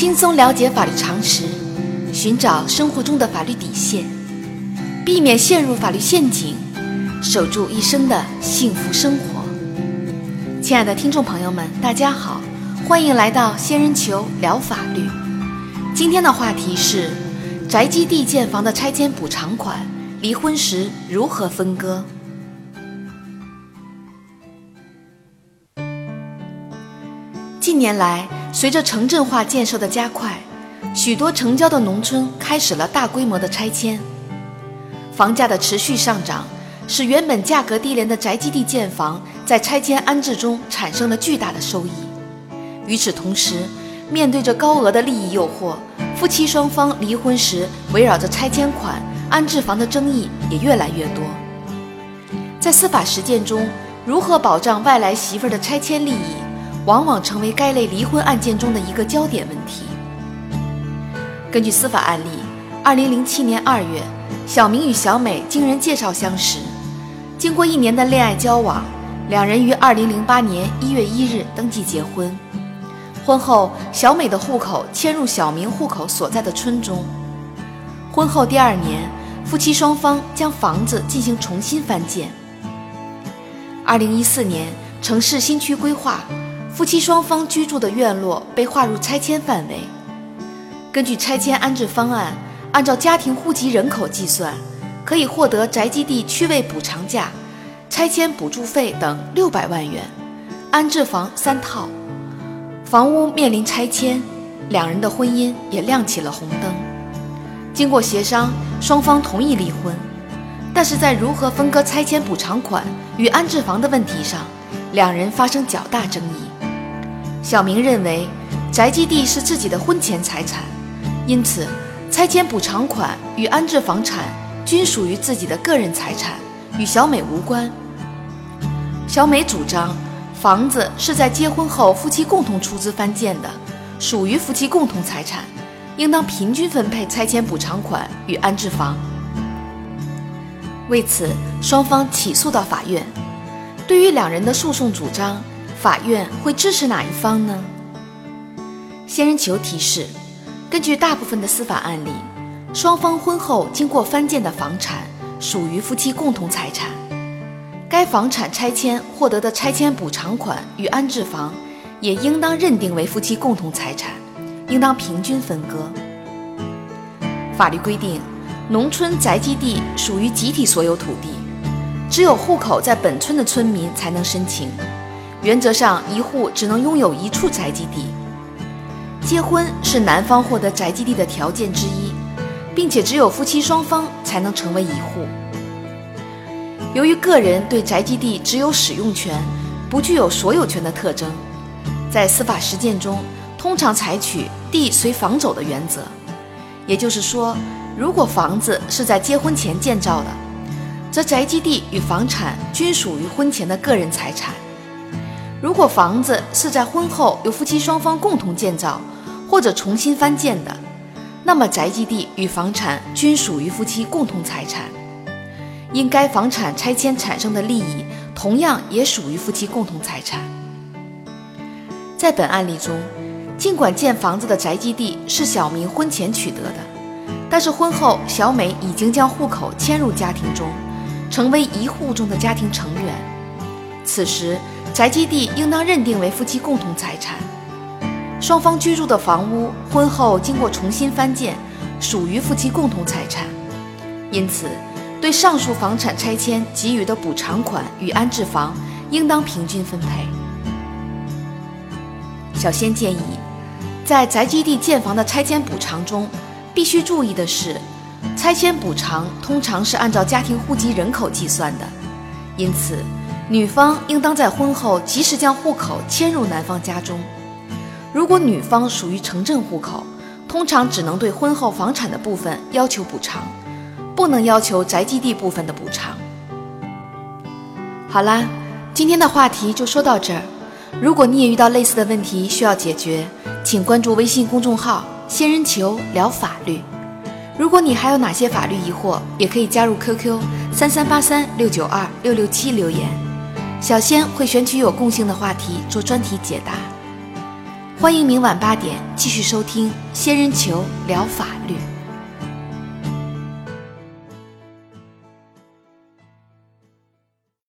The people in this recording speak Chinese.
轻松了解法律常识，寻找生活中的法律底线，避免陷入法律陷阱，守住一生的幸福生活。亲爱的听众朋友们，大家好，欢迎来到仙人球聊法律。今天的话题是：宅基地建房的拆迁补偿款，离婚时如何分割？近年来，随着城镇化建设的加快，许多城郊的农村开始了大规模的拆迁。房价的持续上涨，使原本价格低廉的宅基地建房在拆迁安置中产生了巨大的收益。与此同时，面对着高额的利益诱惑，夫妻双方离婚时围绕着拆迁款、安置房的争议也越来越多。在司法实践中，如何保障外来媳妇的拆迁利益？往往成为该类离婚案件中的一个焦点问题。根据司法案例，二零零七年二月，小明与小美经人介绍相识，经过一年的恋爱交往，两人于二零零八年一月一日登记结婚。婚后，小美的户口迁入小明户口所在的村中。婚后第二年，夫妻双方将房子进行重新翻建。二零一四年，城市新区规划。夫妻双方居住的院落被划入拆迁范围。根据拆迁安置方案，按照家庭户籍人口计算，可以获得宅基地区位补偿价、拆迁补助费等六百万元，安置房三套。房屋面临拆迁，两人的婚姻也亮起了红灯。经过协商，双方同意离婚，但是在如何分割拆迁补偿款与安置房的问题上，两人发生较大争议。小明认为，宅基地是自己的婚前财产，因此拆迁补偿款与安置房产均属于自己的个人财产，与小美无关。小美主张，房子是在结婚后夫妻共同出资翻建的，属于夫妻共同财产，应当平均分配拆迁补偿款与安置房。为此，双方起诉到法院。对于两人的诉讼主张。法院会支持哪一方呢？仙人球提示：根据大部分的司法案例，双方婚后经过翻建的房产属于夫妻共同财产，该房产拆迁获得的拆迁补偿款与安置房也应当认定为夫妻共同财产，应当平均分割。法律规定，农村宅基地属于集体所有土地，只有户口在本村的村民才能申请。原则上，一户只能拥有一处宅基地。结婚是男方获得宅基地的条件之一，并且只有夫妻双方才能成为一户。由于个人对宅基地只有使用权，不具有所有权的特征，在司法实践中，通常采取地随房走的原则。也就是说，如果房子是在结婚前建造的，则宅基地与房产均属于婚前的个人财产。如果房子是在婚后由夫妻双方共同建造或者重新翻建的，那么宅基地与房产均属于夫妻共同财产，因该房产拆迁产生的利益同样也属于夫妻共同财产。在本案例中，尽管建房子的宅基地是小明婚前取得的，但是婚后小美已经将户口迁入家庭中，成为一户中的家庭成员，此时。宅基地应当认定为夫妻共同财产，双方居住的房屋婚后经过重新翻建，属于夫妻共同财产。因此，对上述房产拆迁给予的补偿款与安置房，应当平均分配。小仙建议，在宅基地建房的拆迁补偿中，必须注意的是，拆迁补偿通常是按照家庭户籍人口计算的，因此。女方应当在婚后及时将户口迁入男方家中。如果女方属于城镇户口，通常只能对婚后房产的部分要求补偿，不能要求宅基地部分的补偿。好啦，今天的话题就说到这儿。如果你也遇到类似的问题需要解决，请关注微信公众号“仙人球聊法律”。如果你还有哪些法律疑惑，也可以加入 QQ 三三八三六九二六六七留言。小仙会选取有共性的话题做专题解答。欢迎明晚八点继续收听仙人球聊法律。